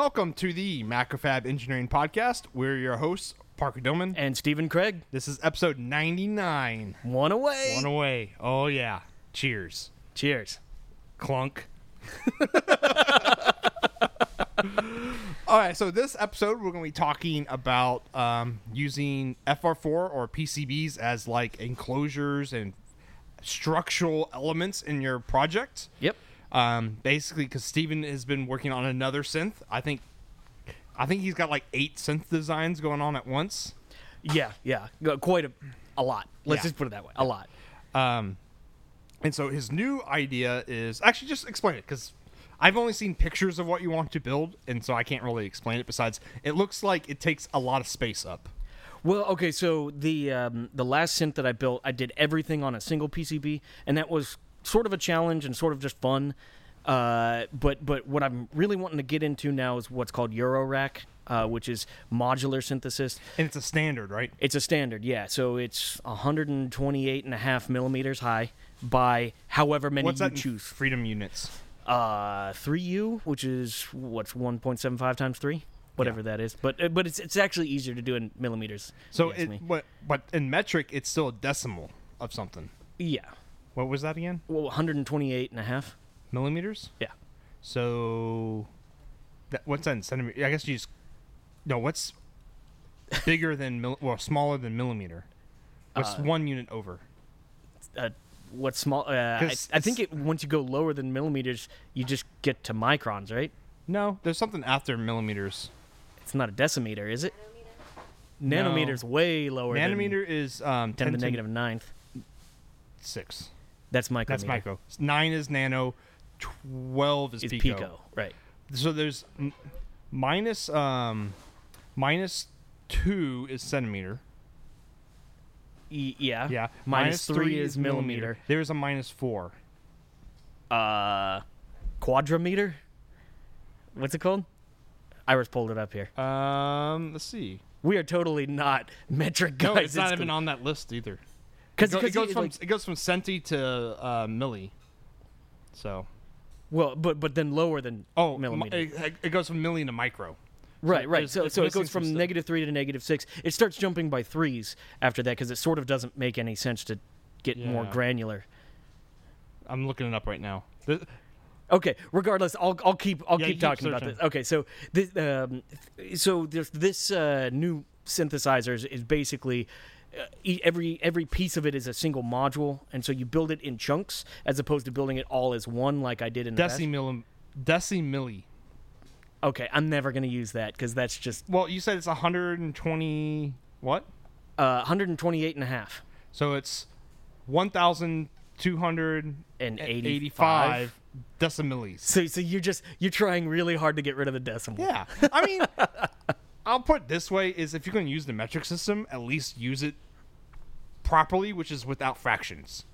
Welcome to the MacroFab Engineering Podcast. We're your hosts, Parker Dolman. And Stephen Kraig, This is episode 99. one away. One away. Oh, yeah. Cheers. Cheers. Clunk. All right, so this episode we're going to be talking about um, using FR4 or PCBs as like enclosures and structural elements in your project. Yep. Um, basically, because Stephen has been working on another synth. I think, I think he's got like eight synth designs going on at once. Yeah, yeah. Quite a, a lot. Let's Yeah. just put it that way. A lot. Um, and so his new idea is actually just explain it because I've only seen pictures of what you want to build, and so I can't really explain it. Besides, it looks like it takes a lot of space up. Well, okay, so the um, the last synth that I built, I did everything on a single PCB, and that was sort of a challenge and sort of just fun. Uh, but but what I'm really wanting to get into now is what's called Eurorack, uh, which is modular synthesis. And it's a standard, right? It's a standard, yeah. So it's 128 and a half millimeters high by however many What's you choose. freedom units? uh 3u which is what's 1.75 times 3 whatever that is but uh, but it's it's actually easier to do in millimeters So if you ask it, but but in metric, it's still a decimal of something. yeah What was that again? well 128 and a half Millimeters. yeah So, that, what's that in centimeter? I guess you just no. What's bigger than mil, well, smaller than millimeter? What's Uh, one unit over? uh what's small uh, I, I think it once you go lower than millimeters you just get to microns right No, there's something after millimeters. it's not a decimeter is it No. nanometers way lower Nanometer is um, 10 ten to the negative ninth six. That's micrometer That's micro. Nine is nano. Twelve is, is pico. pico. right So there's m- minus um, minus two is centimeter. E- yeah Yeah. minus three is millimeter. There's a minus four. uh quadrometer what's it called iris pulled it up here Um, let's see. we are totally not metric guys No, it's not even on that list either. Because It, go- it goes from it goes from centi to uh, milli. So well but but then lower than oh, millimeter It, it goes from milli to micro. right right so so it goes from negative three to negative six it starts jumping by threes after that because it sort of doesn't make any sense to get more granular I'm looking it up right now. The- Okay. Regardless, I'll I'll keep I'll Yeah, keep keep talking about this. Okay. So this um, so this this uh, new synthesizers is basically. Uh, every every piece of it is a single module, and so you build it in chunks as opposed to building it all as one, like I did in decimilli, decimilli. Okay, I'm never gonna use that because that's just Well, you said it's 120 what? uh, 128 and a half So it's 1,285 and 85. decimillis. So so you're just you're trying really hard to get rid of the decimal. Yeah. I mean, I'll put it this way is if you're going to use the metric system, at least use it properly, which is without fractions.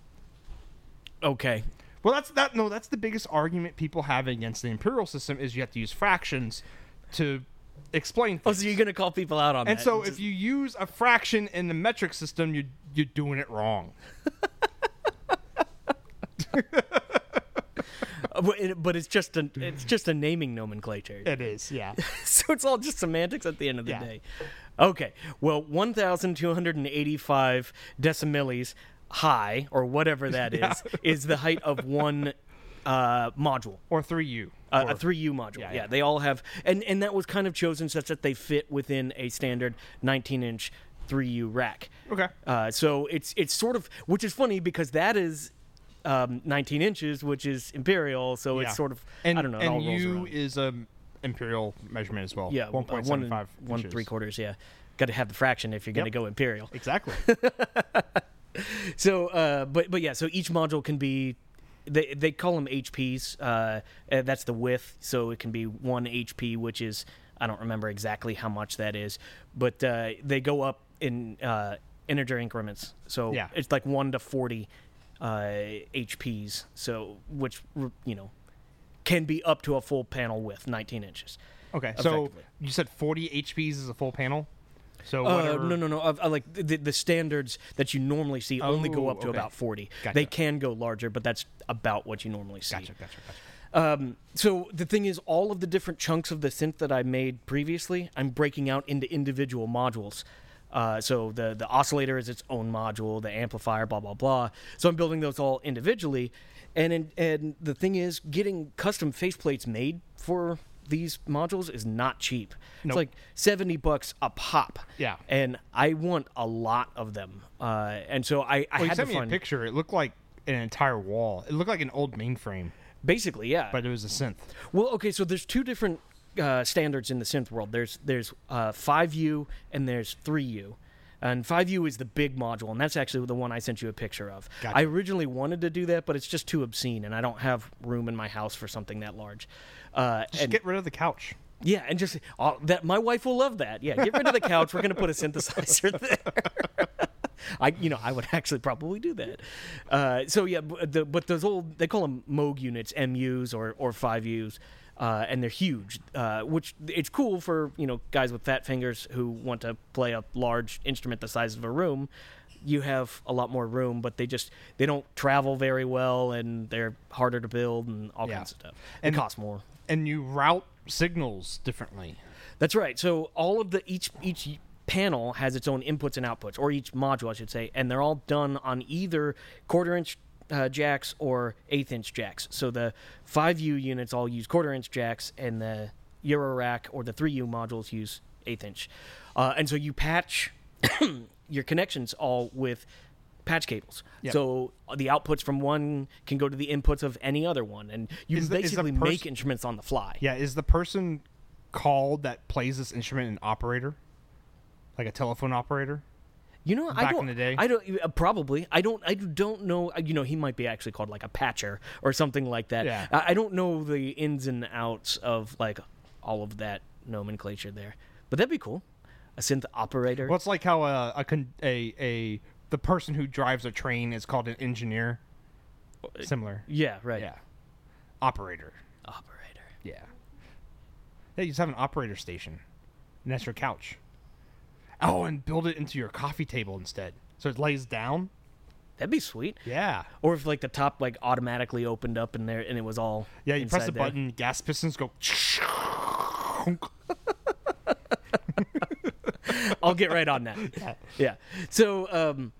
Okay. Well, that's that. No, that's the biggest argument people have against the imperial system is you have to use fractions to explain Things. Oh, so you're gonna call people out on and that? And so Just- if you use a fraction in the metric system, you you're doing it wrong. Uh, but, it- but it's just a it's just a naming nomenclature. It is, yeah. so it's all just semantics at the end of the Yeah. day. Okay. Well, 1,285 decimillis high, or whatever that is, is the height of one uh, module. or three U. Uh, a 3U module. Yeah, Yeah, yeah. they all have, and, and that was kind of chosen such that they fit within a standard 19 inch 3U rack. Okay. Uh, so it's it's sort of, which is funny because that is um, 19 inches, which is imperial. So Yeah. it's sort of, And I don't know, And all U is a imperial measurement as well. Yeah, one uh, point one, one three quarters. Yeah, got to have the fraction if you're going to Yep. go imperial. Exactly. So, uh, but but yeah, so each module can be. They, they call them HPs. Uh, that's the width, so it can be one HP, which is I don't remember exactly how much that is, but uh, they go up in uh, integer increments. So Yeah. it's like one to forty HPs. So which you know can be up to a full panel width, 19 inches. Okay, so you said 40 HPs is a full panel. So Uh, no, no, no. Uh, uh, like the, the standards that you normally see only go Oh, up to okay. about 40. Gotcha. They can go larger, but that's about what you normally see. Gotcha, gotcha, gotcha. Um, so the thing is, all of the different chunks of the synth that I made previously, I'm breaking out into individual modules. Uh, so the the oscillator is its own module, the amplifier, blah blah blah. So I'm building those all individually, and in, and the thing is, getting custom faceplates made for these modules is not cheap. Nope. It's like seventy bucks a pop. Yeah. and I want a lot of them, uh, and so I, I Well, had to sent me find a picture. It looked like an entire wall. It looked like an old mainframe, basically yeah. but it was a synth. Well, okay, so there's two different uh, standards in the synth world. There's there's uh, 5U and there's 3U. And 5U is the big module, and that's actually the one I sent you a picture of. Gotcha. I originally wanted to do that, but it's just too obscene, and I don't have room in my house for something that large. Uh, Just and get rid of the couch. yeah, and just uh, that my wife will love that. Yeah, get rid of the couch. We're gonna put a synthesizer there. I, you know, I would actually probably do that. Uh, so yeah, but, the, but those old they call them Moog units, MUs or or five Us, uh, and they're huge. Uh, which it's cool for you know guys with fat fingers who want to play a large instrument the size of a room. You have a lot more room, but they just they don't travel very well, and they're harder to build and all Yeah. kinds of stuff. And- it costs more. And you route signals differently. That's right. So all of the each each panel has its own inputs and outputs, or each module, I should say, and they're all done on either quarter inch uh, jacks or eighth inch jacks. So the five U units all use quarter inch jacks, and the Euro rack or the three U modules use eighth inch. Uh, and so you patch your connections all with patch cables. Yep. So the outputs from one can go to the inputs of any other one, and you Is can the- the basically pers- make instruments on the fly. Yeah, is the person called that plays this instrument an operator? Like a telephone operator? You know, I don't. in the day? I don't uh, probably. I don't. I don't know. uh, You know, he might be actually called like a patcher or something like that. Yeah. I, I don't know the ins and outs of like all of that nomenclature there, but that'd be cool. A synth operator. Well, it's like how a a, con- a a the person who drives a train is called an engineer. Similar. Yeah. Right. Yeah. Operator. Operator. Yeah. Yeah, you just have an operator station. And that's your couch. Oh, and build it into your coffee table instead. So it lays down. That'd be sweet. Yeah. Or if like the top like automatically opened up and there and it was all. Yeah, you press the there. button, gas pistons go. I'll get right on that. yeah. So um,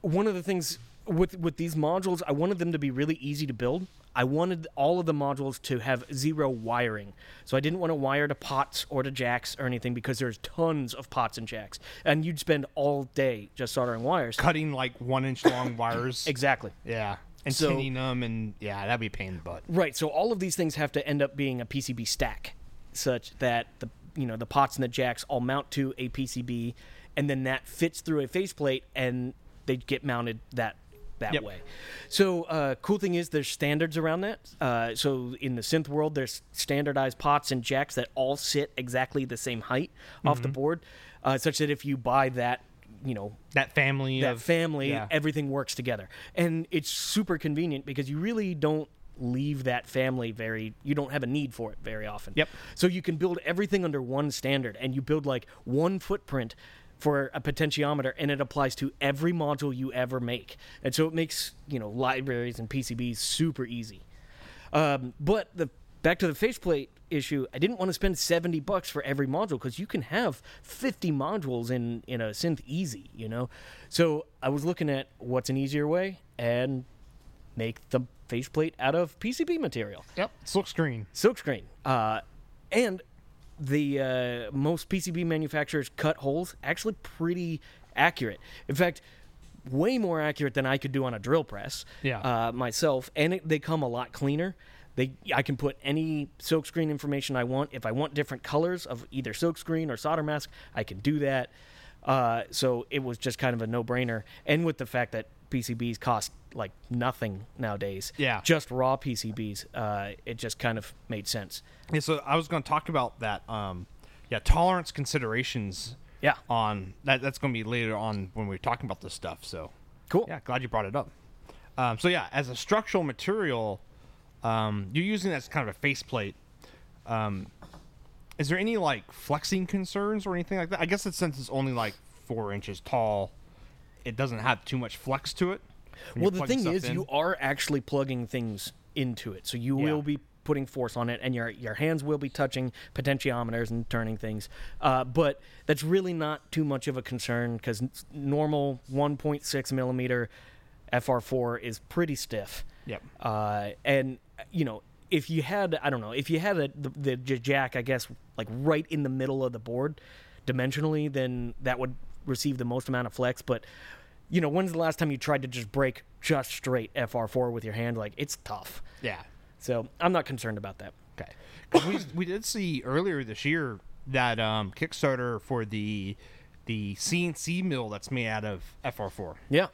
one of the things with with these modules, I wanted them to be really easy to build. I wanted all of the modules to have zero wiring. So I didn't want to wire to pots or to jacks or anything because there's tons of pots and jacks, and you'd spend all day just soldering wires. Cutting like one inch long wires. Exactly. Yeah. And So- tinning them, and yeah, that'd be a pain in the butt. Right. So all of these things have to end up being a PCB stack, such that the you know the pots and the jacks all mount to a PCB, and then that fits through a faceplate, and they get mounted that that Yep. way. So uh, cool thing is there's standards around that. Uh, so in the synth world, there's standardized pots and jacks that all sit exactly the same height off Mm-hmm. the board, uh, such that if you buy that, you know That family that of family, yeah. everything works together. And it's super convenient because you really don't leave that family very you don't have a need for it very often. Yep. So you can build everything under one standard and you build like one footprint for a potentiometer and it applies to every module you ever make. And so it makes, you know, libraries and PCBs super easy. Um, but the back to the faceplate issue, I didn't want to spend 70 bucks for every module because you can have 50 modules in in a synth easy, you know. So I was looking at what's an easier way and make the faceplate out of PCB material, Yep. Silk screen. silkscreen, uh, and the uh, most PCB manufacturers cut holes actually pretty accurate. In fact. Way more accurate than I could do on a drill press Yeah. uh, myself, and it, they come a lot cleaner. They, I can put any silkscreen information I want. If I want different colors of either silkscreen or solder mask, I can do that. Uh, so it was just kind of a no-brainer. And with the fact that PCBs cost like nothing nowadays, Yeah. just raw PCBs, uh, it just kind of made sense. Yeah, so I was going to talk about that. Um, yeah, tolerance considerations Yeah, on that. That's going to be later on when we're talking about this stuff. So, cool. yeah, glad you brought it up. Um, so yeah, as a structural material, um, you're using it as kind of a faceplate. Um, is there any like flexing concerns or anything like that? I guess it since it's only like four inches tall, it doesn't have too much flex to it. Well, the thing is, in. you are actually plugging things into it, so you Yeah. will be putting force on it, and your your hands will be touching potentiometers and turning things. Uh, but that's really not too much of a concern because normal 1.6 millimeter FR4 is pretty stiff. Yep. Uh, and you know, if you had, I don't know, if you had a, the, the jack, I guess, like right in the middle of the board, dimensionally, then that would receive the most amount of flex. But you know, when's the last time you tried to just break just straight FR4 with your hand? Like it's tough. Yeah. So I'm not concerned about that. Okay. we we did see earlier this year that um, Kickstarter for the the CNC mill that's made out of FR4. Yeah.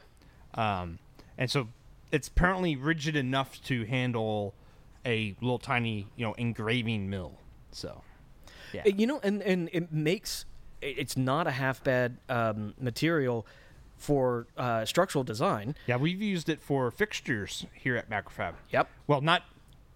Um, and so it's apparently rigid enough to handle a little tiny, you know, engraving mill. So, yeah. You know, and and it makes it's not a half bad um, material for uh, structural design. yeah, we've used it for fixtures here at MacroFab. Yep. Well, not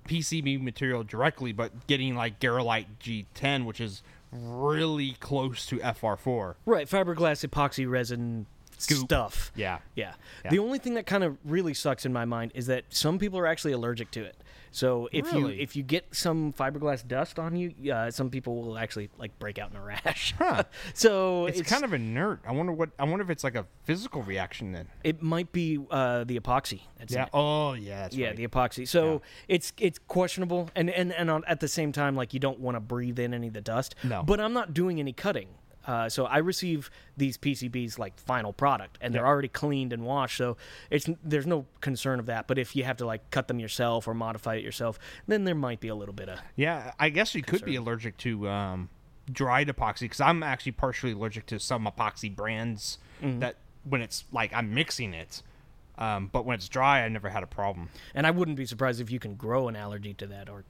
PCB material directly, but getting like Garolite G10, which is really close to FR4. Right, fiberglass epoxy resin Scoop. stuff. Yeah. Yeah. Yeah. The only thing that kind of really sucks in my mind is that some people are actually allergic to it. So if Really? you if you get some fiberglass dust on you, uh, some people will actually like break out in a rash. so It's, kind of inert. I wonder what. I wonder if it's like a physical reaction then. it might be uh, the epoxy. Yeah. Oh, yeah. Yeah, right. the epoxy. So it's it's questionable, and and and on, at the same time, like you don't want to breathe in any of the dust. No. But I'm not doing any cutting. Uh, so I receive these PCBs like final product, and they're already cleaned and washed. So it's there's no concern of that. But if you have to like cut them yourself or modify it yourself, then there might be a little bit of Yeah, I guess you could be allergic to um, dried epoxy because I'm actually partially allergic to some epoxy brands Mm-hmm. that when it's like I'm mixing it, um, but when it's dry, I never had a problem. And I wouldn't be surprised if you can grow an allergy to that, or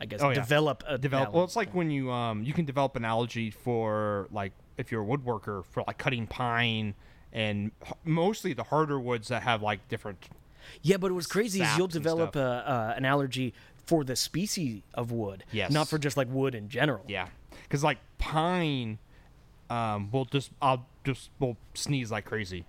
I guess Oh, yeah. develop a Develop. Well, it's like when you um, you can develop an allergy for like if you're a woodworker for like cutting pine and h- mostly the harder woods that have like different. Yeah, but what's crazy is you'll develop a, uh, an allergy for the species of wood, Yes. not for just like wood in general. Yeah, because like pine, um, will just I'll just will sneeze like crazy.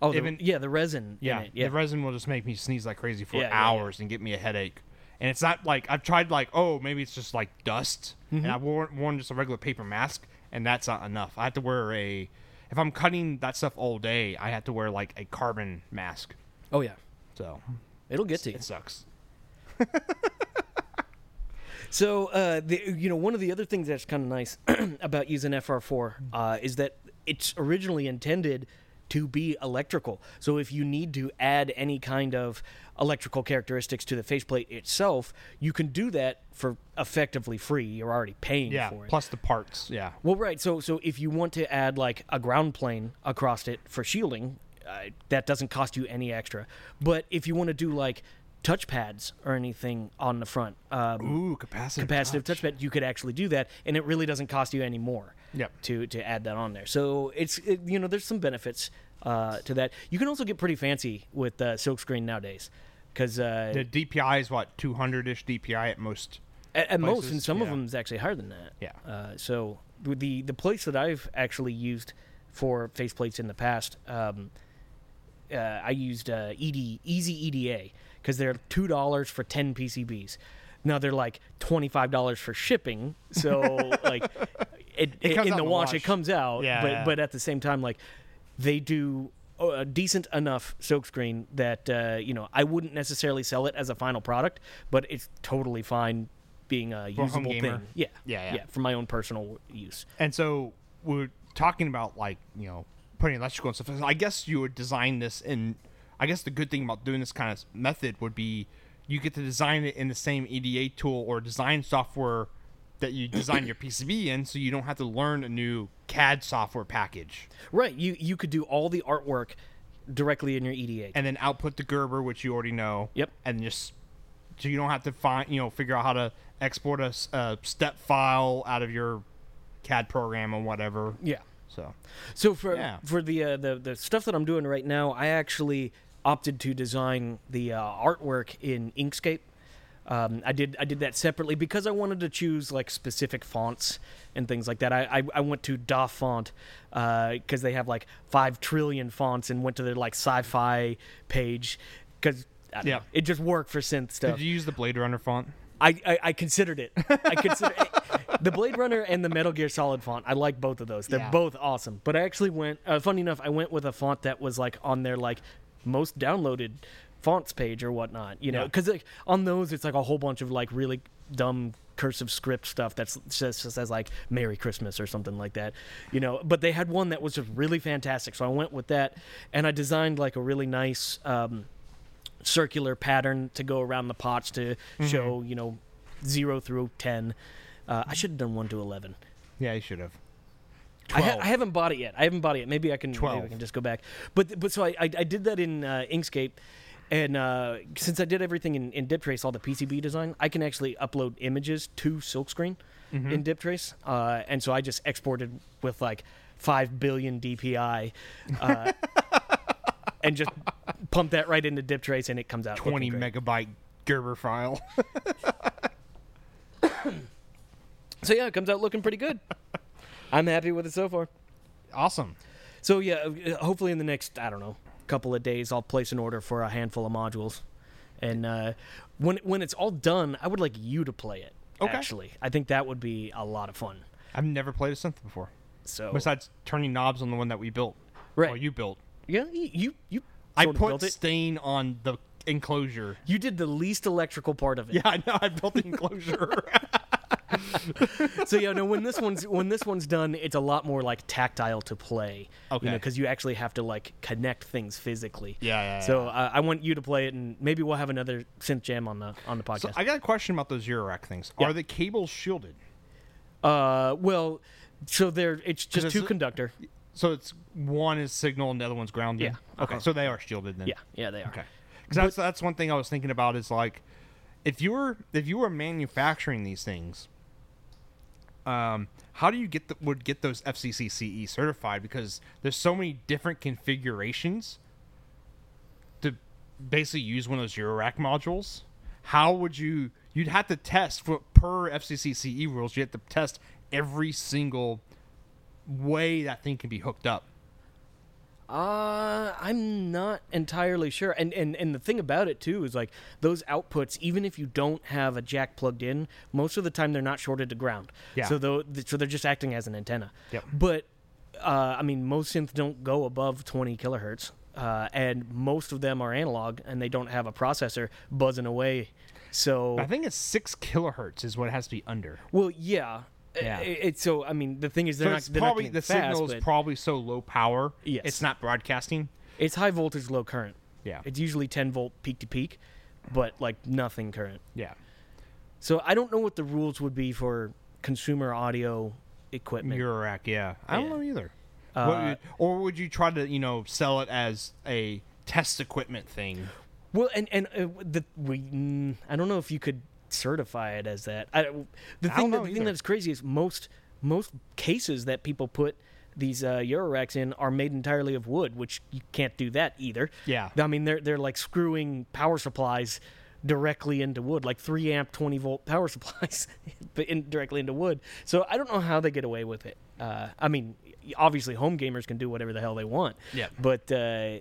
Oh, the, Even- yeah, the resin. Yeah, in it. yeah. the resin will just make me sneeze like crazy for Yeah, yeah, yeah. hours and get me a headache. And it's not like I've tried like oh maybe it's just like dust, Mm-hmm. and I've worn, worn just a regular paper mask, and that's not enough. I have to wear a if I'm cutting that stuff all day, I have to wear like a carbon mask. oh yeah, So it'll get to you. it sucks. So, uh, the, you know, one of the other things that's kind of nice about using FR4 uh, is that it's originally intended to be electrical. So, if you need to add any kind of electrical characteristics to the faceplate itself, you can do that for effectively free. You're already paying Yeah, for it. plus the parts. Yeah, Well, right. So, so if you want to add like a ground plane across it for shielding, uh, that doesn't cost you any extra. But if you want to do like touch pads or anything on the front, um, ooh capacitive capacitive touch. touchpad, you could actually do that, and it really doesn't cost you any more. Yep. To to add that on there, so it's it, you know there's some benefits uh, to that. You can also get pretty fancy with uh, silkscreen nowadays, because uh, The DPI is what 200 ish DPI at most. at, at most, and some of them is actually higher than that. Yeah. Uh, so the the place that I've actually used for faceplates in the past, um, uh, I used uh, ED Easy EDA because they're two dollars for ten PCBs. Now they're like twenty five dollars for shipping. So like it, It comes in the watch, wash, it comes out. Yeah, but yeah. but at the same time, like they do a decent enough silkscreen that uh, you know I wouldn't necessarily sell it as a final product, but it's totally fine being a home usable thing. Yeah, Yeah, yeah. for my own personal use. And so we're talking about like you know putting electrical and stuff. I guess you would design this in. I guess the good thing about doing this kind of method would be you get to design it in the same EDA tool or design software that you design your PCB in, so you don't have to learn a new CAD software package Right, you you could do all the artwork directly in your EDA. and then output the Gerber, which you already know. Yep. And just so you don't have to find you know figure out how to export a step file out of your CAD program or whatever. yeah. So So for Yeah. for the, uh, the the stuff that I'm doing right now, I actually opted to design the uh, artwork in Inkscape. Um, I did I did that separately because I wanted to choose like specific fonts and things like that. I I, I went to DaFont because they have like five trillion fonts and went to their like sci-fi page because Yeah. it just worked for synth stuff. did you use the Blade Runner font? I, I, I considered it. I consider the Blade Runner and the Metal Gear Solid font. I like both of those. They're Yeah. both awesome. But I actually went. Uh, funny enough, I went with a font that was like on their like most downloaded fonts page or whatnot. You know, Yeah. because like, on those it's like a whole bunch of like really dumb cursive script stuff that's just says like Merry Christmas or something like that. You know, but they had one that was just really fantastic. So I went with that, and I designed like a really nice. Um, circular pattern to go around the pots to Mm-hmm. show you know zero through ten. Uh, I should have done one to eleven. Yeah, you should have. I, ha- 12. I haven't bought it yet. I haven't bought it yet. Maybe I can. Maybe 12. I can just go back. But but so I I, I did that in uh, Inkscape, and uh, since I did everything in, in DipTrace, all the PCB design, I can actually upload images to Silkscreen Mm-hmm. in DipTrace, uh, and so I just exported with like five billion DPI, uh, and just pump that right into DipTrace, and it comes out 20 megabyte Gerber file. So yeah, it comes out looking pretty good. I'm happy with it so far. awesome. So yeah, uh, hopefully in the next I don't know couple of days, I'll place an order for a handful of modules, and uh, when when it's all done, I would like you to play it. Okay. Actually, I think that would be a lot of fun. I've never played a synth before. So Besides turning knobs on the one that we built. Right. Or you built. yeah, you you I put stain on the enclosure. You did the least electrical part of it. Yeah, I know. I built the enclosure. so yeah, no. When this one's when this one's done, it's a lot more like tactile to play. Okay. You know, because you actually have to like connect things physically. Yeah, yeah, So uh, I want you to play it, and maybe we'll have another synth jam on the on the podcast. so I got a question about those Eurorack things. Yeah. Are the cables shielded? uh, well, so they're it's just two conductor. So it's one is signal and the other one's grounded. Yeah, Okay, uh-huh. so they are shielded then. Yeah, yeah, they are. Okay. Because that's that's one thing I was thinking about is like, if you were if you were manufacturing these things, um, how do you get the, would get those FCC CE E certified? Because there's so many different configurations to basically use one of those Eurorack modules. How would you? You'd have to test for per FCC CE E rules. You have to test every single way that thing can be hooked up. Uh, I'm not entirely sure. And, and and the thing about it too is like those outputs, even if you don't have a jack plugged in, most of the time they're not shorted to ground. Yeah. So though, so they're just acting as an antenna. Yep. But uh, I mean, most synths don't go above 20 kilohertz, uh, and most of them are analog, and they don't have a processor buzzing away. So I think it's six kilohertz is what it has to be under. well, yeah. Yeah. I- It's so. I mean, the thing is, they're so not. They're probably not the getting fast, signal is but probably so low power. Yes. it's not broadcasting. it's high voltage, low current. Yeah, It's usually 10 volt peak to peak, but like nothing current. yeah. So I don't know what the rules would be for consumer audio equipment. Eurorack, yeah. I don't Yeah. know either. Uh, What would- or would you try to you know sell it as a test equipment thing? well, and and uh, the we mm, I don't know if you could certify it as that. I, the thing that, know the thing that's crazy is most most cases that people put these uh, Euroracks in are made entirely of wood, which you can't do that either. Yeah. I mean they're they're like screwing power supplies directly into wood, like three amp, twenty volt power supplies, but in, directly into wood. So I don't know how they get away with it. Uh, I mean, obviously home gamers can do whatever the hell they want. Yeah. But uh,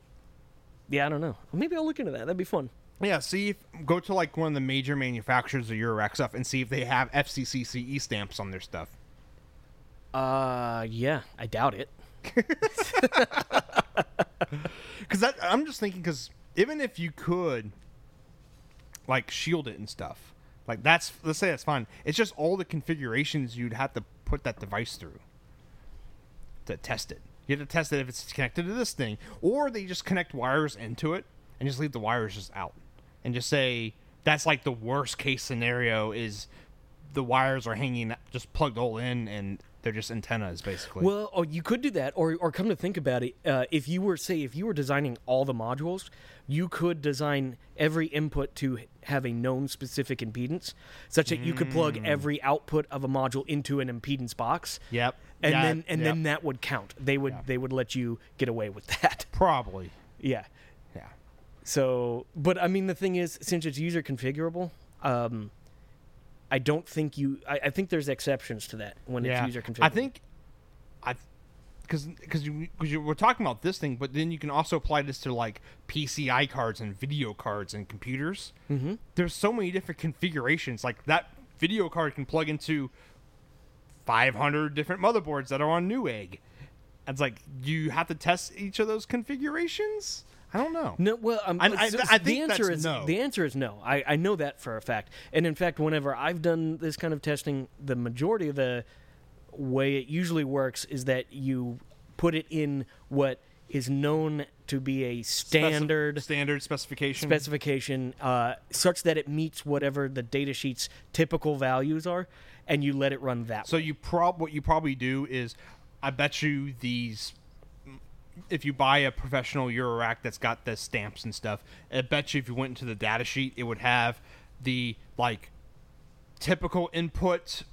yeah, I don't know. Maybe I'll look into that. That'd be fun. Yeah, see if go to like one of the major manufacturers of Eurorack stuff and see if they have FCC CE E stamps on their stuff. Uh, yeah, I doubt it. Because I'm just thinking because even if you could like shield it and stuff, like that's let's say that's fine. It's just all the configurations you'd have to put that device through to test it. You have to test it if it's connected to this thing, or they just connect wires into it and just leave the wires just out, and just say that's like the worst case scenario is the wires are hanging just plugged all in and they're just antennas basically. Well, oh, you could do that, or or come to think about it, uh, if you were say if you were designing all the modules, you could design every input to have a known specific impedance, such that you could plug every output of a module into an impedance box. Yep. And Yeah, then and yep. then that would count. They would Yeah. they would let you get away with that. probably yeah. Yeah. So, but I mean, the thing is, since it's user configurable, um, I don't think you. I, I think there's exceptions to that when it's user configurable. I think, I, because because you, cause you we're talking about this thing, but then you can also apply this to like PCI cards and video cards and computers. Mm-hmm. There's so many different configurations. Like that video card can plug into 500 different motherboards that are on Newegg. It's like you have to test each of those configurations. I don't know. No, well, um, I- I- so- I the answer that's is no. the answer is no. I, I know that for a fact. And in fact, whenever I've done this kind of testing, the majority of the way it usually works is that you put it in what is known to be a Speci- standard standard specification. specification, uh, such that it meets whatever the datasheet's typical values are, and you let it run that. So way. you prob what you probably do is, I bet you these. If you buy a professional Eurorack that's got the stamps and stuff, I bet you if you went into the data sheet, it would have the like typical input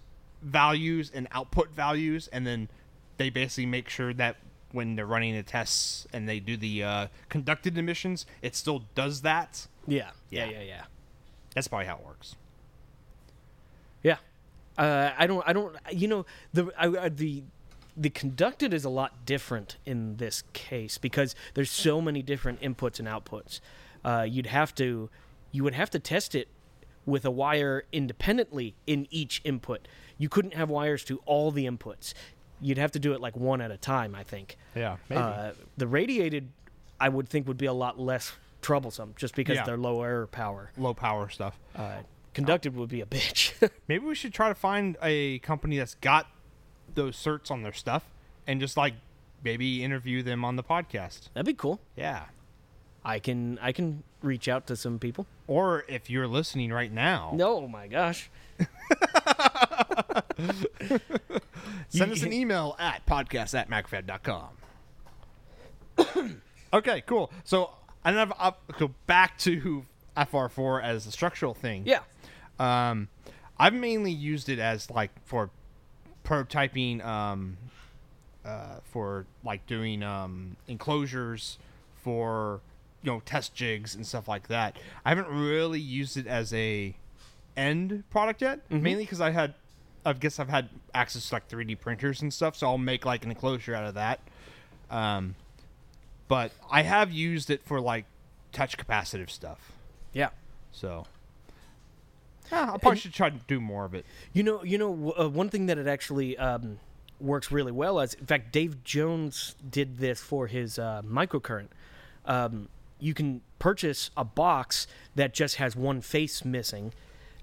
values and output values, and then they basically make sure that when they're running the tests and they do the uh, conducted emissions, it still does that. yeah, yeah, Yeah. yeah, yeah. That's probably how it works. Yeah, uh, I don't. I don't. You know, the I, I, the the conducted is a lot different in this case because there's so many different inputs and outputs. Uh, you'd have to you would have to test it with a wire independently in each input. You couldn't have wires to all the inputs. You'd have to do it like one at a time. I think. Yeah, Uh, the radiated, I would think, would be a lot less troublesome just because Yeah. they're lower power. low power stuff. Uh, conducted would be a bitch. Maybe we should try to find a company that's got those certs on their stuff and just like maybe interview them on the podcast. That'd be cool. Yeah. I can I can reach out to some people. Or if you're listening right now, No, oh my gosh. send us an email at podcast at macrofab.com. okay, cool. So I don't have I'll go back to FR4 as a structural thing. Yeah. Um, I've mainly used it as like for prototyping, um, uh, for like doing um, enclosures for you know test jigs and stuff like that. I haven't really used it as a end product yet, mainly because I had, I guess I've had access to like 3D printers and stuff, so I'll make like an enclosure out of that. Um, but I have used it for like touch capacitive stuff, Yeah. so. Yeah, I probably And- should try to do more of it. You know, you know, uh, one thing that it actually um, works really well as, in fact, Dave Jones did this for his uh, microcurrent. Um, you can purchase a box that just has one face missing,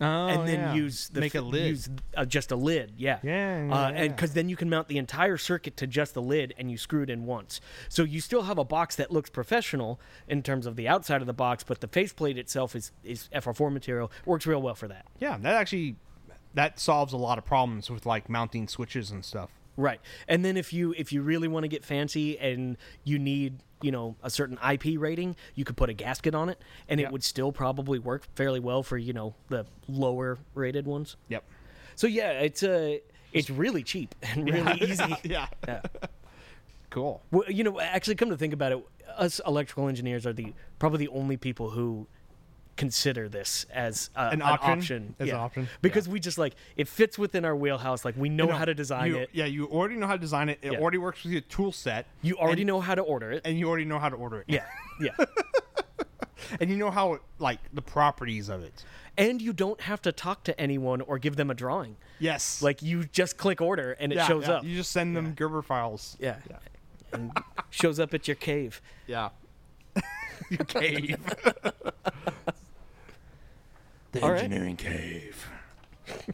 Oh, and then use the make a lid. Use uh, just a lid, yeah, Yeah, yeah, uh, and because then you can mount the entire circuit to just the lid, and you screw it in once. So you still have a box that looks professional in terms of the outside of the box, but the faceplate itself is is FR4 material. Works real well for that. yeah, that actually that solves a lot of problems with like mounting switches and stuff. Right. And then if you if you really want to get fancy and you need, you know, a certain IP rating, you could put a gasket on it and Yeah. it would still probably work fairly well for, you know, the lower rated ones. Yep. So yeah, it's uh it's really cheap and really easy. yeah. Yeah. Cool. Well, you know, actually come to think about it, us electrical engineers are the probably the only people who consider this as uh, An an, option? option. As an option? Because we just like it fits within our wheelhouse like we know You how to design you- it. Yeah, you already know how to design it. It Yeah. already works with your tool set. You already and, know how to order it. and you already know how to order it. Yeah. Yeah. and you know how it, like the properties of it. and you don't have to talk to anyone or give them a drawing. Yes. Like you just click order and it Yeah, shows yeah. up. You just send them Gerber files. yeah. Yeah. And shows up at your cave. Yeah. Your cave. the All right. engineering cave.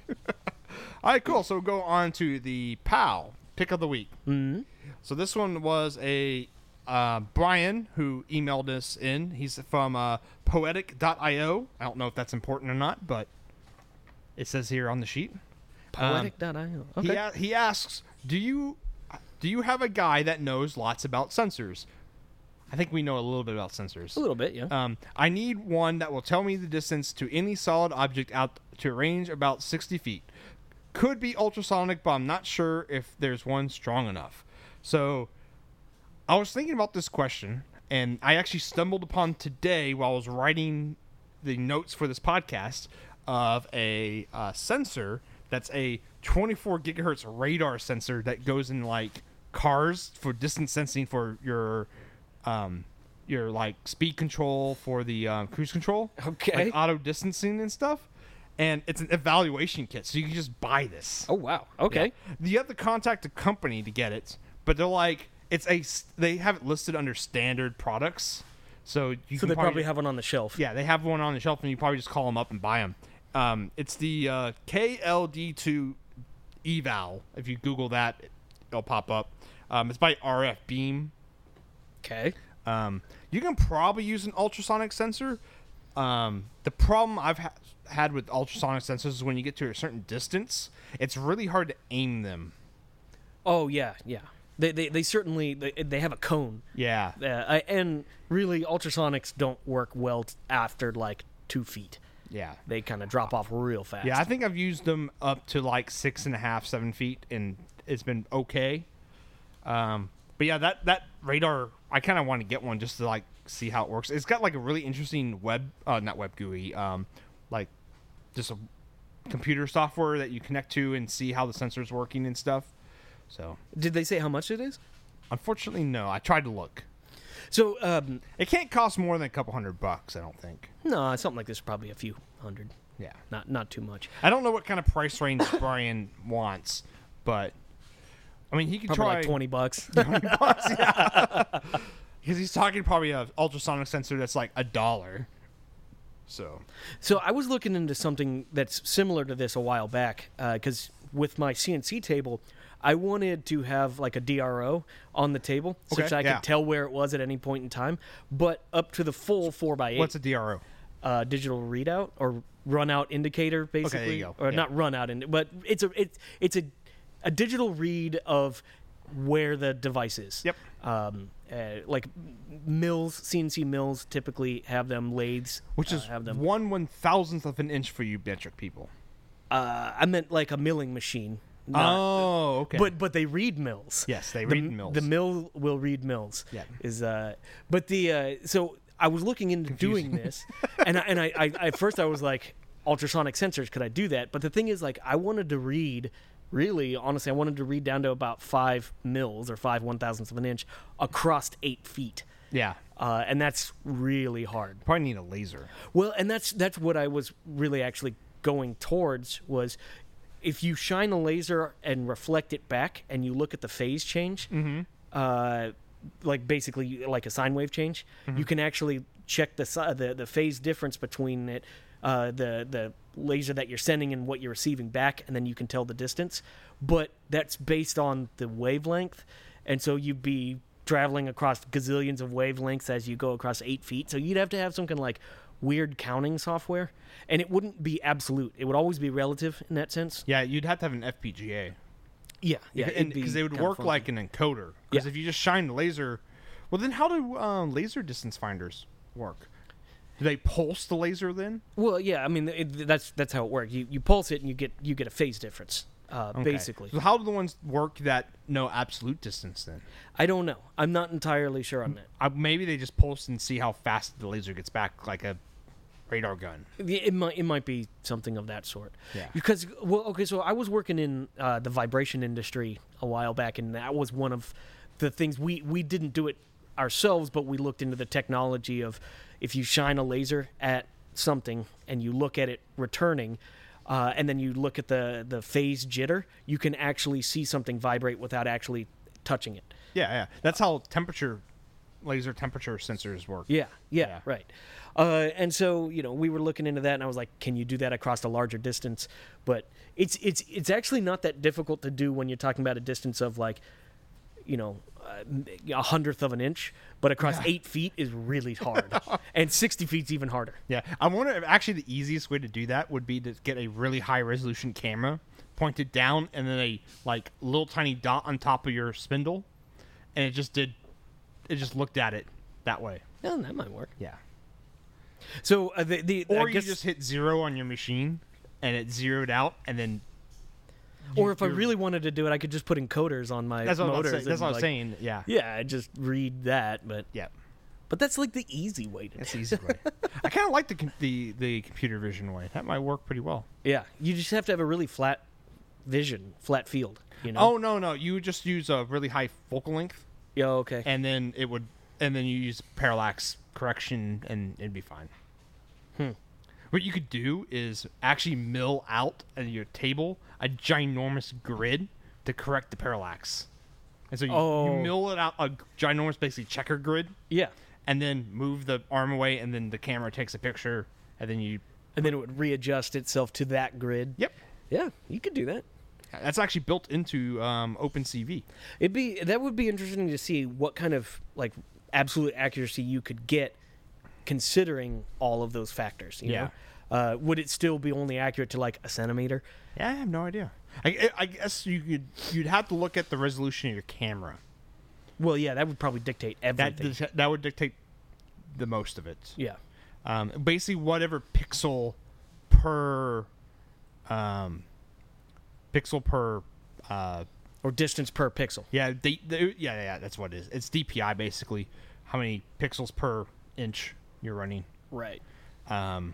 All right, cool. So we'll go on to the POW pick of the week. Mm-hmm. So this one was a uh, Bryan who emailed us in. He's from uh, poetic.io. I don't know if that's important or not, but it says here on the sheet. Poetic.io. Okay. He, a- he asks, "Do you do you have a guy that knows lots about sensors?" I think we know a little bit about sensors. a little bit, yeah. Um, I need one that will tell me the distance to any solid object out to a range about 60 feet. Could be ultrasonic, but I'm not sure if there's one strong enough. So, I was thinking about this question, and I actually stumbled upon today while I was writing the notes for this podcast of a uh, sensor that's a 24 gigahertz radar sensor that goes in like cars for distance sensing for your um your like speed control for the um, cruise control. Okay. Like auto distancing and stuff. And it's an evaluation kit, so you can just buy this. Oh wow. Okay. Yeah. You have to contact a company to get it, but they're like it's a they have it listed under standard products. So you So can they probably have one on the shelf. yeah, they have one on the shelf, and you probably just call them up and buy them. Um, it's the uh, KLD2 eval. If you Google that, it'll pop up. Um, it's by RF Beam. Okay. Um, you can probably use an ultrasonic sensor. Um, the problem I've ha- had with ultrasonic sensors is when you get to a certain distance, it's really hard to aim them. Oh yeah, yeah. They they, they certainly they, they have a cone. Yeah. Uh, and really, ultrasonics don't work well t- after like two feet. Yeah. They kind of drop off real fast. Yeah, I think I've used them up to like six and a half, seven feet, and it's been okay. Um, but yeah, that that radar, I kind of want to get one just to like see how it works. It's got like a really interesting web, uh, not web GUI, um, like just a computer software that you connect to and see how the sensor's working and stuff. So, Did they say how much it is? unfortunately, no. I tried to look. So um, It can't cost more than a couple hundred bucks. I don't think. no, something like this is probably a few hundred. Yeah. Not not too much. I don't know what kind of price range Bryan wants, but I mean, he could Probably try like twenty bucks. yeah. because he's talking probably a ultrasonic sensor that's like a dollar. So So I was looking into something that's similar to this a while back because with my CNC table, I wanted to have like a DRO on the table Okay, such I yeah. could tell where it was at any point in time, but up to the full four by eight what's a DRO? uh, digital readout or run out indicator, basically, go. or Yeah. not run out, ind- but it's a it's it's a a digital read of where the device is. Yep. Um, uh, like mills, CNC mills typically have them lathes, Which uh, is have them. one one thousandth of an inch for you metric people. Uh, I meant like a milling machine. not- oh, okay. But but they read mills. Yes, they The- read mills. The mill will read mills. Yeah. Is uh, but the uh, so I was looking into doing this, and I, and I, I at first I was like ultrasonic sensors. Could I do that? But the thing is, like, I wanted to read. Really, honestly, I wanted to read down to about five mils or five one thousandths of an inch across eight feet, yeah, uh, and that's really hard. probably need a laser. Well, and that's that's what I was really actually going towards was if you shine a laser and reflect it back and you look at the phase change, uh, like basically like a sine wave change, you can actually check the the the phase difference between it, uh, the the laser that you're sending and what you're receiving back, and then you can tell the distance. But that's based on the wavelength, and so you'd be traveling across gazillions of wavelengths as you go across eight feet. So you'd have to have some kind of like weird counting software, and it wouldn't be absolute. It would always be relative in that sense. Yeah, you'd have to have an FPGA. Yeah, yeah, be because they would work like an encoder. Because Yeah. if you just shine the laser, well, then how do um, laser distance finders work? Do they pulse the laser then? Well, yeah, I mean it, that's that's how it works. You you pulse it and you get you get a phase difference. Uh, Okay. Basically, So how do the ones work that know absolute distance then? I don't know. I'm not entirely sure on that. Uh, maybe they just pulse and see how fast the laser gets back, like a radar gun. It might it might be something of that sort. Yeah. Because well, okay, so I was working in uh, the vibration industry a while back, and that was one of the things we we didn't do it ourselves, but we looked into the technology of if you shine a laser at something and you look at it returning. Uh, and then you look at the the phase jitter. You can actually see something vibrate without actually touching it. Yeah, yeah. That's how temperature, laser temperature sensors work. Yeah, yeah, Yeah. right. Uh, and so you know we were looking into that, and I was like, "Can you do that across a larger distance?" But it's it's it's actually not that difficult to do when you're talking about a distance of like, you know, a hundredth of an inch. But across eight feet is really hard, and sixty feet's even harder. Yeah, I wonder if actually the easiest way to do that would be to get a really high resolution camera, point it down, and then a like little tiny dot on top of your spindle, and it just did, it just looked at it that way. Yeah, that might work. Yeah. So uh, the the Or I you guess, just hit zero on your machine, and it zeroed out, and then or if I really wanted to do it, I could just put encoders on my that's what, motors. saying. That's what I was like, saying. Yeah. Yeah, I just read that, but Yeah. but that's like the easy way to That's do. easy way. I kind of like the the the computer vision way. That might work pretty well. Yeah, you just have to have a really flat vision, flat field. You know? Oh no, no, you would just use a really high focal length, yeah, okay. and then it would, and then you use parallax correction, and it'd be fine. Hmm. What you could do is actually mill out at your table a ginormous grid to correct the parallax. And so you, Oh. you mill it out a ginormous, basically checker grid, yeah, and then move the arm away, and then the camera takes a picture, and then you. and then it would readjust itself to that grid. Yep, Yeah, you could do that. that's actually built into um, OpenCV. It'd be that would be interesting to see what kind of like absolute accuracy you could get considering all of those factors. You Yeah. know? Uh, would it still be only accurate to like a centimeter? Yeah, I have no idea. I, I guess you could you'd have to look at the resolution of your camera. Well, yeah, that would probably dictate That everything. that would dictate the most of it. yeah. Um, basically, whatever pixel per um, pixel per uh, Or distance per pixel. yeah they, they, yeah yeah that's what it is. It's DPI basically. How many pixels per inch you're running? Right. Um,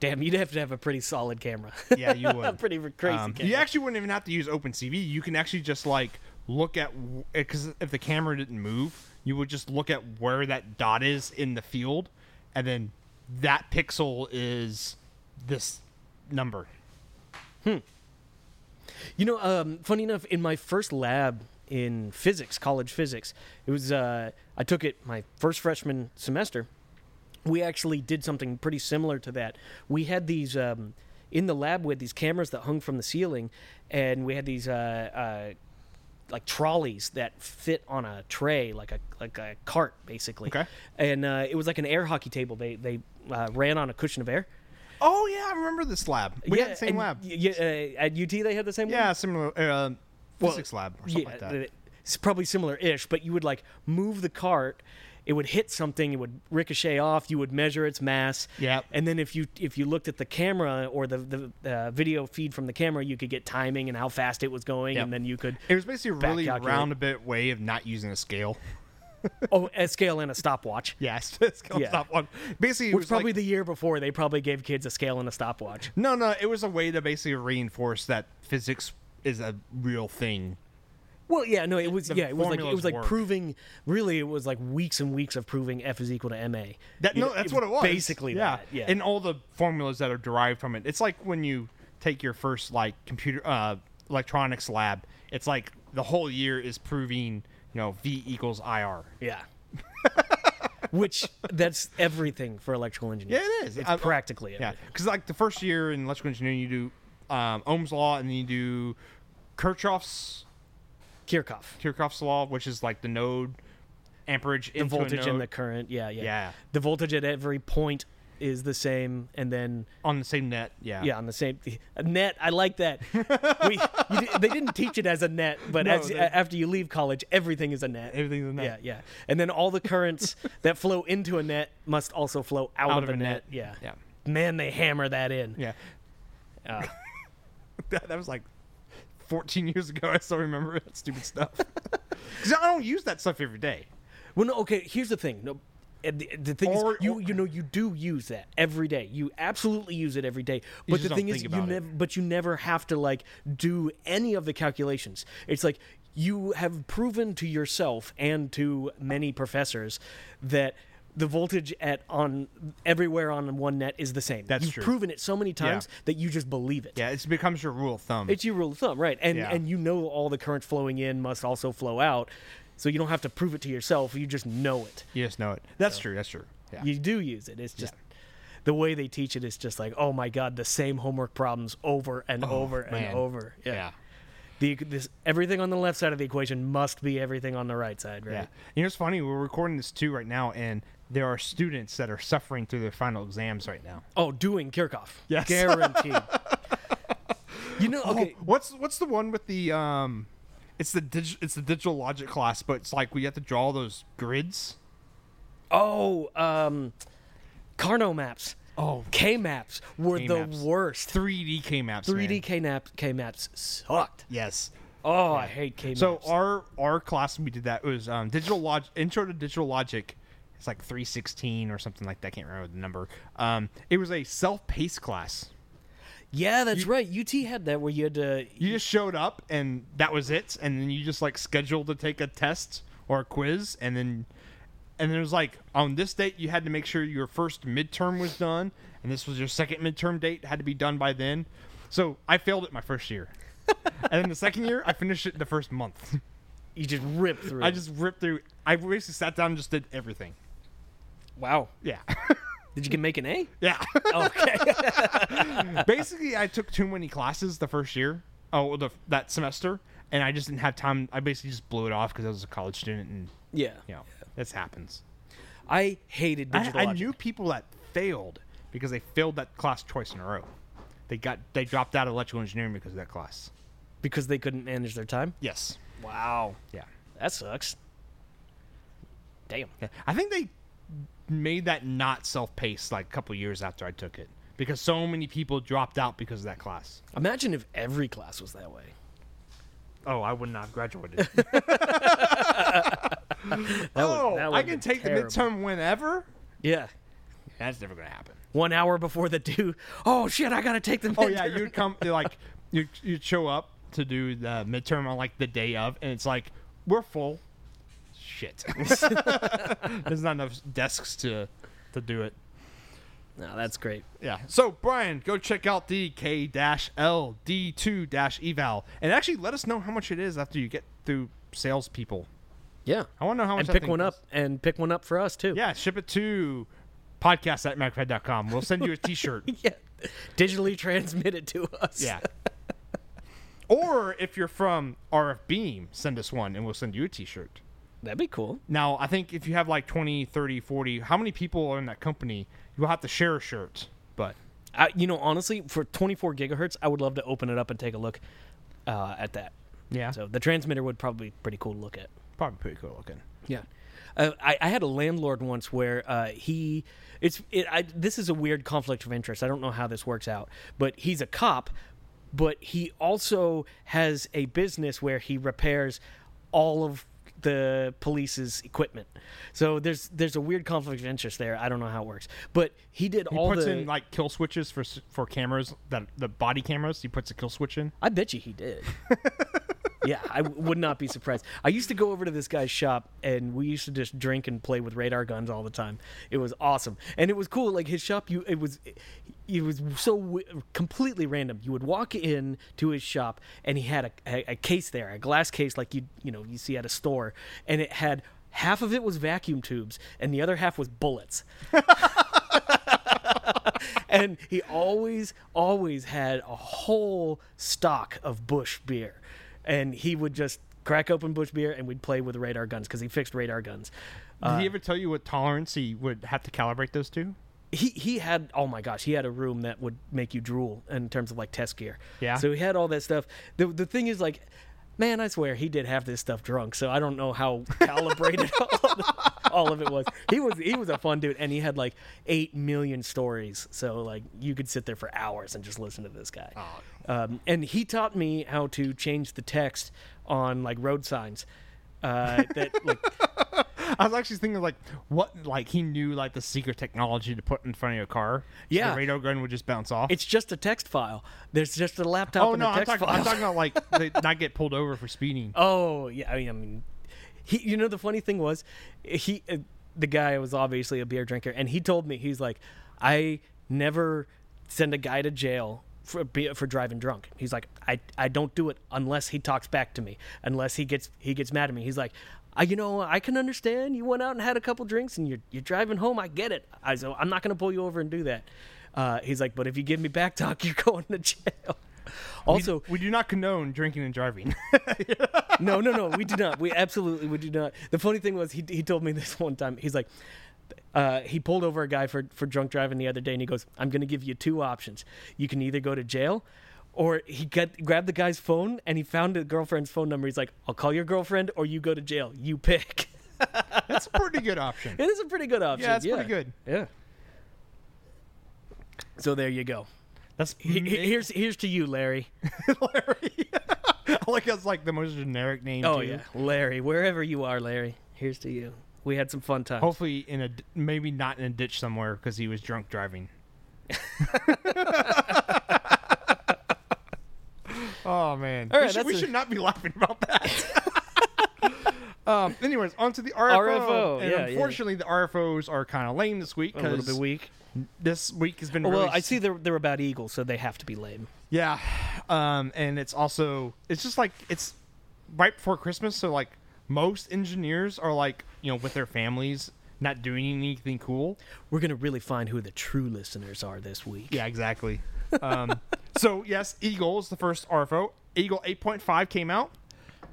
Damn, you'd have to have a pretty solid camera. yeah, you a would. pretty crazy Um, camera. you actually wouldn't even have to use OpenCV. You can actually just like look at because if the camera didn't move, you would just look at where that dot is in the field, and then that pixel is this number. Hmm. You know, um, funny enough, in my first lab in physics, college physics, it was uh, I took it my first freshman semester. We actually did something pretty similar to that. We had these um, in the lab. We had these cameras that hung from the ceiling, and we had these uh, uh, like trolleys that fit on a tray, like a like a cart, basically. Okay. And uh, it was like an air hockey table. They they uh, ran on a cushion of air. Oh yeah, I remember this lab. We had the same lab. y- y- uh, at UT they had the same. Yeah, similar uh, Well, physics lab or something like that. uh, It's probably similar-ish, but you would like move the cart. It would hit something. It would ricochet off. You would measure its mass. Yep. And then if you if you looked at the camera or the the uh, video feed from the camera, you could get timing and how fast it was going, Yep. and then you could It was basically a really roundabout way of not using a scale. oh a scale and a stopwatch. Yes, scale Yeah. stop one. Basically, it Which was probably like, the year before they probably gave kids a scale and a stopwatch. no, no. It was a way to basically reinforce that physics is a real thing. Well, yeah, no, it was The yeah, it was like it formulas was like work. proving. Really, it was like weeks and weeks of proving f is equal to ma. That You no, know, that's what it was. Basically, yeah, that, yeah. And all the formulas that are derived from it. It's like when you take your first like computer uh, electronics lab. It's like the whole year is proving you know V equals IR. Yeah. Which that's everything for electrical engineering. Yeah, it is. It's I- practically Yeah, everything. because like the first year in electrical engineering, you do um, Ohm's law, and then you do Kirchhoff's Kirchhoff. Kirchhoff's law, which is like the node amperage The voltage and the current. Yeah, yeah. Yeah. The voltage at every point is the same, and then on the same net. Yeah, yeah, on the same net. I like that. we you, they didn't teach it as a net, but No, as, they- after you leave college, everything is a net. everything's a net. Yeah, yeah. And then all the currents that flow into a net must also flow out, Out of, of a a net. net. Yeah. yeah, Man, they hammer that in. yeah. Uh, that, that was like 14 years ago. I still remember that stupid stuff. Because I don't use that stuff every day. Well, no. Okay, here's the thing. No, the, the thing Or- is, you or- you know you do use that every day. You absolutely use it every day. But the thing is, you never. But you never have to like do any of the calculations. It's like you have proven to yourself and to many professors that the voltage at on everywhere on one net is the same. That's You've true. proven it so many times that you just believe it. Yeah, it becomes your rule of thumb. It's your rule of thumb, right? And Yeah. and you know all the current flowing in must also flow out, so you don't have to prove it to yourself. You just know it. you just know it. That's true. That's true. Yeah. You do use it. It's just the way they teach it is just like, oh my god, the same homework problems over and oh, over and Oh, over. Yeah. yeah. The this everything on the left side of the equation must be everything on the right side, right? Yeah. You know, it's funny. We're recording this too right now, and there are students that are suffering through their final exams right now. Oh, doing Kirchhoff. Yes. Guaranteed. you know, okay. Oh, what's what's the one with the um? It's the dig- it's the digital logic class, but it's like we have to draw those grids. Oh, um Karnaugh maps. Oh, K maps were K-maps. the worst. 3D K maps. 3D K maps K maps sucked. Yes. Oh, I hate K maps. So our our class we did that it was um, digital log intro to digital logic. It's like 316 or something like that. I can't remember the number. Um, it was a self-paced class. Yeah, that's right. UT had that where you had to. You just showed up and that was it, and then you just like scheduled to take a test or a quiz, and then and then it was like on this date you had to make sure your first midterm was done, and this was your second midterm date had to be done by then. So I failed it my first year, and then the second year I finished it the first month. You just rip through. I just ripped through. I basically sat down and just did everything. Wow. Yeah, Did you get make an A? yeah. Okay. basically, I took too many classes the first year. Oh, the, that semester, and I just didn't have time. I basically just blew it off because I was a college student, and yeah. you know this happens. I hated I, digital I logic. knew people that failed because they failed that class twice in a row. They got they dropped out of electrical engineering because of that class. because they couldn't manage their time. Yes. Wow. Yeah. That sucks. Damn. Yeah. I think they made that not self-paced like a couple years after I took it because so many people dropped out because of that class. Imagine if every class was that way. Oh, I would not have graduated. That oh, would, that would oh, I can take terrible. the midterm whenever. Yeah. That's never gonna happen. One hour before the due. Oh shit! I gotta take the. Midterm. Oh yeah, you'd come like you you'd show up to do the midterm on like the day of, and it's like we're full. Shit, there's not enough desks to to do it. No, that's great. Yeah. So Bryan, go check out the K-L D2 eval, and actually let us know how much it is after you get through salespeople. Yeah. I want to know how much. And that pick one costs. up and pick one up for us too. Yeah, ship it to podcast at macrofab.com. We'll send you a T-shirt. Yeah. Digitally transmit it to us. Yeah. or if you're from RF Beam, send us one and we'll send you a t-shirt. That'd be cool. Now, I think if you have like 20, 30, 40, how many people are in that company, you'll have to share a shirt. But I, you know, honestly, for 24 gigahertz, I would love to open it up and take a look uh, at that. yeah, So the transmitter would probably be pretty cool to look at. probably pretty cool looking. Yeah. Uh, I, I had a landlord once where uh, he it's it, I, this is a weird conflict of interest. I don't know how this works out, but he's a cop, but he also has a business where he repairs all of the police's equipment. So there's there's a weird conflict of interest there. I don't know how it works, but he did He all puts the. in like kill switches for for cameras that the body cameras. He puts a kill switch in. I bet you he did. yeah, I would not be surprised. I used to go over to this guy's shop and we used to just drink and play with radar guns all the time. It was awesome. And it was cool like his shop you it was it was so w- completely random. You would walk in to his shop and he had a, a, a case there, a glass case like you you know, you see at a store and it had half of it was vacuum tubes and the other half was bullets. and he always always had a whole stock of Busch beer and he would just crack open Busch beer and we'd play with radar guns because he fixed radar guns Did he uh, ever tell you what tolerance he would have to calibrate those to? he he had oh my gosh he had a room that would make you drool in terms of like test gear Yeah. so he had all that stuff the the thing is like man i swear he did have this stuff drunk so i don't know how calibrated all, of it, all of it was he was he was a fun dude and he had like 8 million stories so like you could sit there for hours and just listen to this guy um, and he taught me how to change the text on like road signs uh, that like I was actually thinking like what like he knew like the secret technology to put in front of your car. so Yeah. the radar gun would just bounce off. it's just a text file there's just a laptop oh and no, a I'm talking, file I'm talking about like they not get pulled over for speeding. Oh yeah, I mean, I mean, he. You know, the funny thing was, he, uh, the guy was obviously a beer drinker, and he told me he's like, I never send a guy to jail for for driving drunk. He's like, I I don't do it unless he talks back to me, unless he gets he gets mad at me. He's like. I, you know, I can understand. You went out and had a couple drinks, and you're you're driving home. I get it. I so I'm not gonna pull you over and do that. Uh, he's like, but if you give me back talk, you're going to jail. Also, we do not condone drinking and driving. no, no, no. We do not. We absolutely we do not. The funny thing was he he told me this one time. He's like, uh, he pulled over a guy for for drunk driving the other day, and he goes, "I'm going to give you two options. You can either go to jail." Or he get, grabbed the guy's phone and he found the girlfriend's phone number. He's like, "I'll call your girlfriend, or you go to jail. You pick." That's a pretty good option. it is a pretty good option. Yeah, it's pretty good. Yeah. So there you go. That's He- he- here's here's to you, Larry. Larry. I like that's like the most generic name. Oh too. yeah, Larry. Wherever you are, Larry. Here's to you. We had some fun times. Hopefully in a maybe not in a ditch somewhere because he was drunk driving. Oh man. All right, we should, we a- should not be laughing about that. um. Anyways, on to the RFO. RFO, And yeah, yeah. unfortunately, the RFOs are kind of lame this week A little bit weak. This week has been. Well, really I see they're they're about Eagles, so they have to be lame. Yeah, um, and it's also it's just like it's right before Christmas, so like most engineers are like you know with their families, not doing anything cool. We're gonna really find who the true listeners are this week. Yeah, exactly. Um, so yes, Eagle is the first RFO. Eagle 8.5 came out,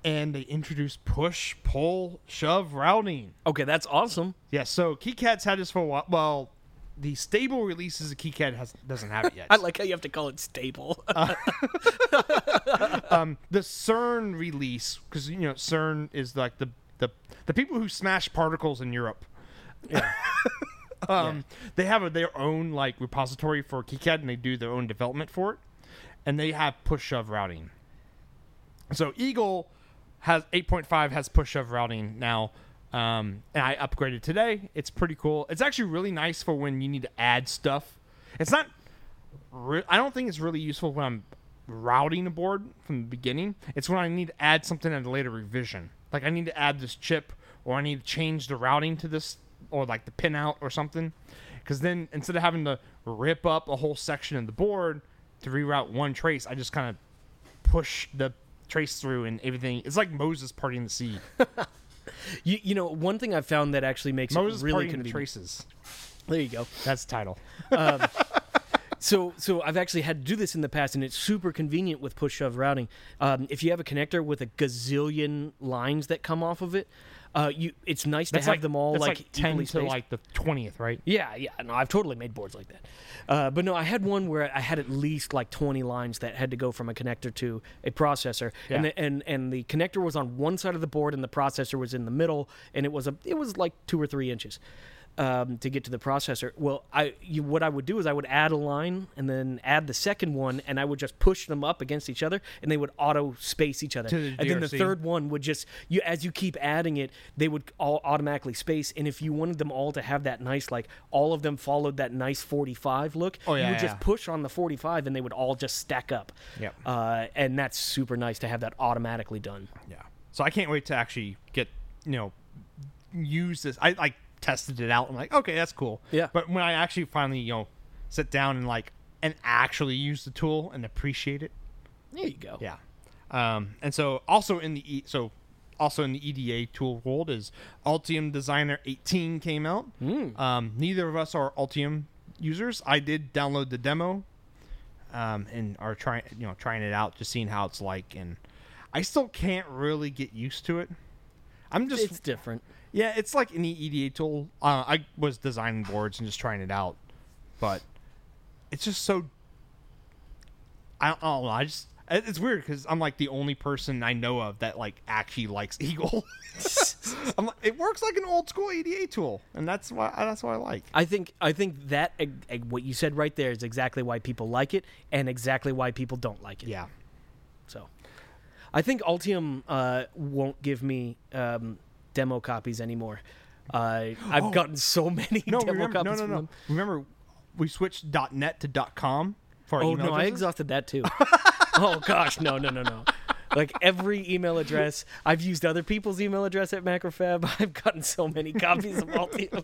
and they introduced push, pull, shove routing. Okay, that's awesome. Yeah, so KiCad's had this for a while. Well, the stable releases of KiCad has doesn't have it yet. I like how you have to call it stable. um, the CERN release because you know CERN is like the the the people who smash particles in Europe. yeah. Um, they have a, their own like repository for KiCad and they do their own development for it, and they have push shove routing. So Eagle has 8.5 has push shove routing now. Um, and I upgraded today. It's pretty cool. It's actually really nice for when you need to add stuff. It's not. Re- I don't think it's really useful when I'm routing a board from the beginning. It's when I need to add something at a later revision. Like I need to add this chip, or I need to change the routing to this, or like the pinout or something. Because then instead of having to rip up a whole section of the board to reroute one trace, I just kind of push the trace through and everything. It's like Moses parting the sea. You, you know, one thing I've found that actually makes Moses it really parting the convenient. traces. There you go. That's the title. So, so I've actually had to do this in the past, and it's super convenient with push shove routing. Um, if you have a connector with a gazillion lines that come off of it, uh, you it's nice to have like them all like, like, ten to spaced. like the twentieth, right? Yeah, yeah. No, I've totally made boards like that. Uh, but no, I had one where I had at least like 20 lines that had to go from a connector to a processor, and the, and and the connector was on one side of the board, and the processor was in the middle, and it was a it was like two or three inches. Um, to get to the processor, well, I you, what I would do is I would add a line and then add the second one, and I would just push them up against each other, and they would auto space each other. To the and then the third one would just you as you keep adding it they would all automatically space and if you wanted them all to have that nice like all of them followed that nice 45 look Oh, yeah, you would yeah. just push on the 45 and they would all just stack up Yep. uh, and that's super nice to have that automatically done Yeah. So I can't wait to actually get you know use this. I like tested it out. I'm like, okay, that's cool. Yeah. But when I actually finally you know sit down and like and actually use the tool and appreciate it, there you go yeah. Um, and so also in the e- so also in the EDA tool world is Altium Designer 18 came out. Um, neither of us are Altium users. I did download the demo um, and are trying you know trying it out, just seeing how it's like, and I still can't really get used to it. I'm just it's different yeah, it's like any EDA tool. Uh, I was designing boards and just trying it out, but it's just so. I don't, I don't know. I just it's weird because I'm like the only person I know of that like actually likes Eagle. I'm like, it works like an old school EDA tool, and that's why that's what I like. I think I think that what you said right there is exactly why people like it and exactly why people don't like it. Yeah, So, I think Altium uh, won't give me um, demo copies anymore. Uh, I've Oh. gotten so many no, demo remember, no, copies no, no. them. Remember, we switched .net to .com for our Oh email no, I exhausted that too. oh gosh, no, no, no, no. Like every email address, I've used other people's email address at MacroFab. I've gotten so many copies of Altium,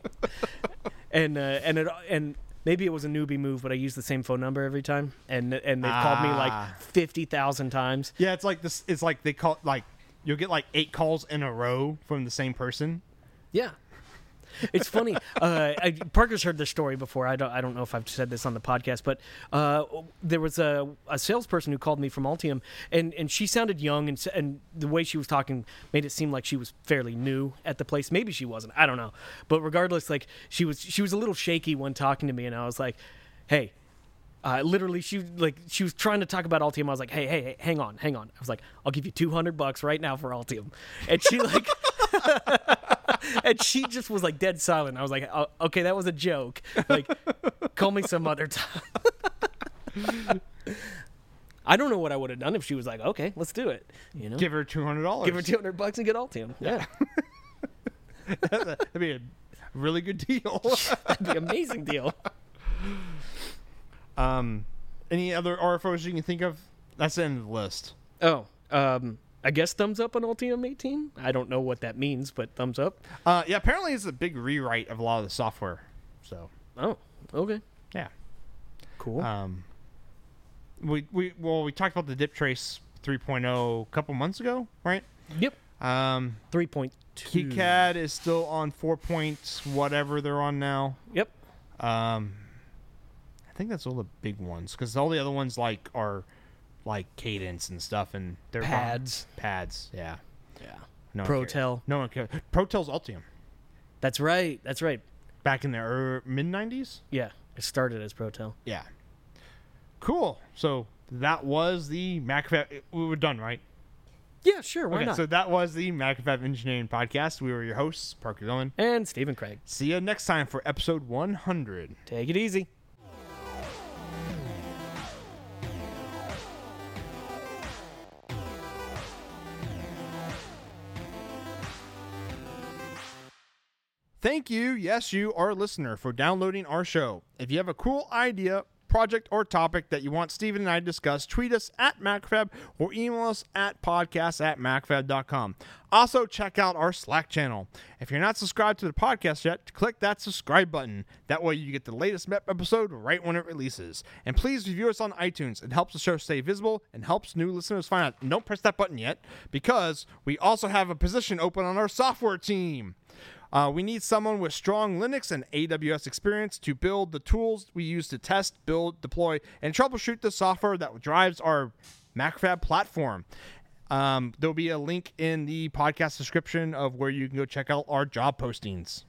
and uh, and it, and maybe it was a newbie move, but I used the same phone number every time, and and they've called me Ah. like fifty thousand times. Yeah, it's like this. It's like they call like you'll get like eight calls in a row from the same person. Yeah. It's funny. Uh, I, Parker's heard this story before. I don't. I don't know if I've said this on the podcast, but uh, there was a, a salesperson who called me from Altium, and, and she sounded young, and and the way she was talking made it seem like she was fairly new at the place. Maybe she wasn't. I don't know. But regardless, like she was, she was a little shaky when talking to me, and I was like, "Hey." Uh, literally, she like she was trying to talk about Altium. I was like, "Hey, hey, hey, hang on, hang on." I was like, "I'll give you two hundred bucks right now for Altium," and she like and she just was like dead silent. I was like, oh, okay, that was a joke. Like, call me some other time. I don't know what I would have done if she was like, okay, let's do it. You know, give, her two hundred dollars. Give her two hundred bucks and get Altium. Yeah, That'd be a really good deal. that'd be an amazing deal. Um, any other RFOs you can think of? That's the end of the list. Oh, um, I guess thumbs up on Altium 18. I don't know what that means, but thumbs up. Uh, yeah, apparently it's a big rewrite of a lot of the software. So Oh, okay, yeah. cool. Um, we we well we talked about the DipTrace 3.0 a couple months ago, right? yep, Um, 3.2. KiCad is still on four points, whatever they're on now. Yep. Um, I think that's all the big ones because all the other ones like are like cadence and stuff, and they're not- Pads. pads, yeah. Yeah. No. Protel. No one cares. Protel's Altium That's right. That's right. back in the er, mid '90s. Yeah, it started as Protel. Yeah. Cool. So that was the MacroFab. We were done, right? Yeah, sure. Why okay. not? So that was the MacroFab Engineering Podcast. We were your hosts, Parker Dolman. and Stephen Kraig. See you next time for episode 100. Take it easy. Thank you, yes, you, our listener, for downloading our show. If you have a cool idea, project, or topic that you want Stephen and I to discuss, tweet us at MacroFab or email us at podcast at MacroFab.com. Also, check out our Slack channel. If you're not subscribed to the podcast yet, click that subscribe button. That way, you get the latest MEP episode right when it releases. And please review us on iTunes. It helps the show stay visible and helps new listeners find out. Don't press that button yet because we also have a position open on our software team. Uh, we need someone with strong Linux and AWS experience to build the tools we use to test, build, deploy, and troubleshoot the software that drives our MacroFab platform. Um, there'll be a link in the podcast description of where you can go check out our job postings.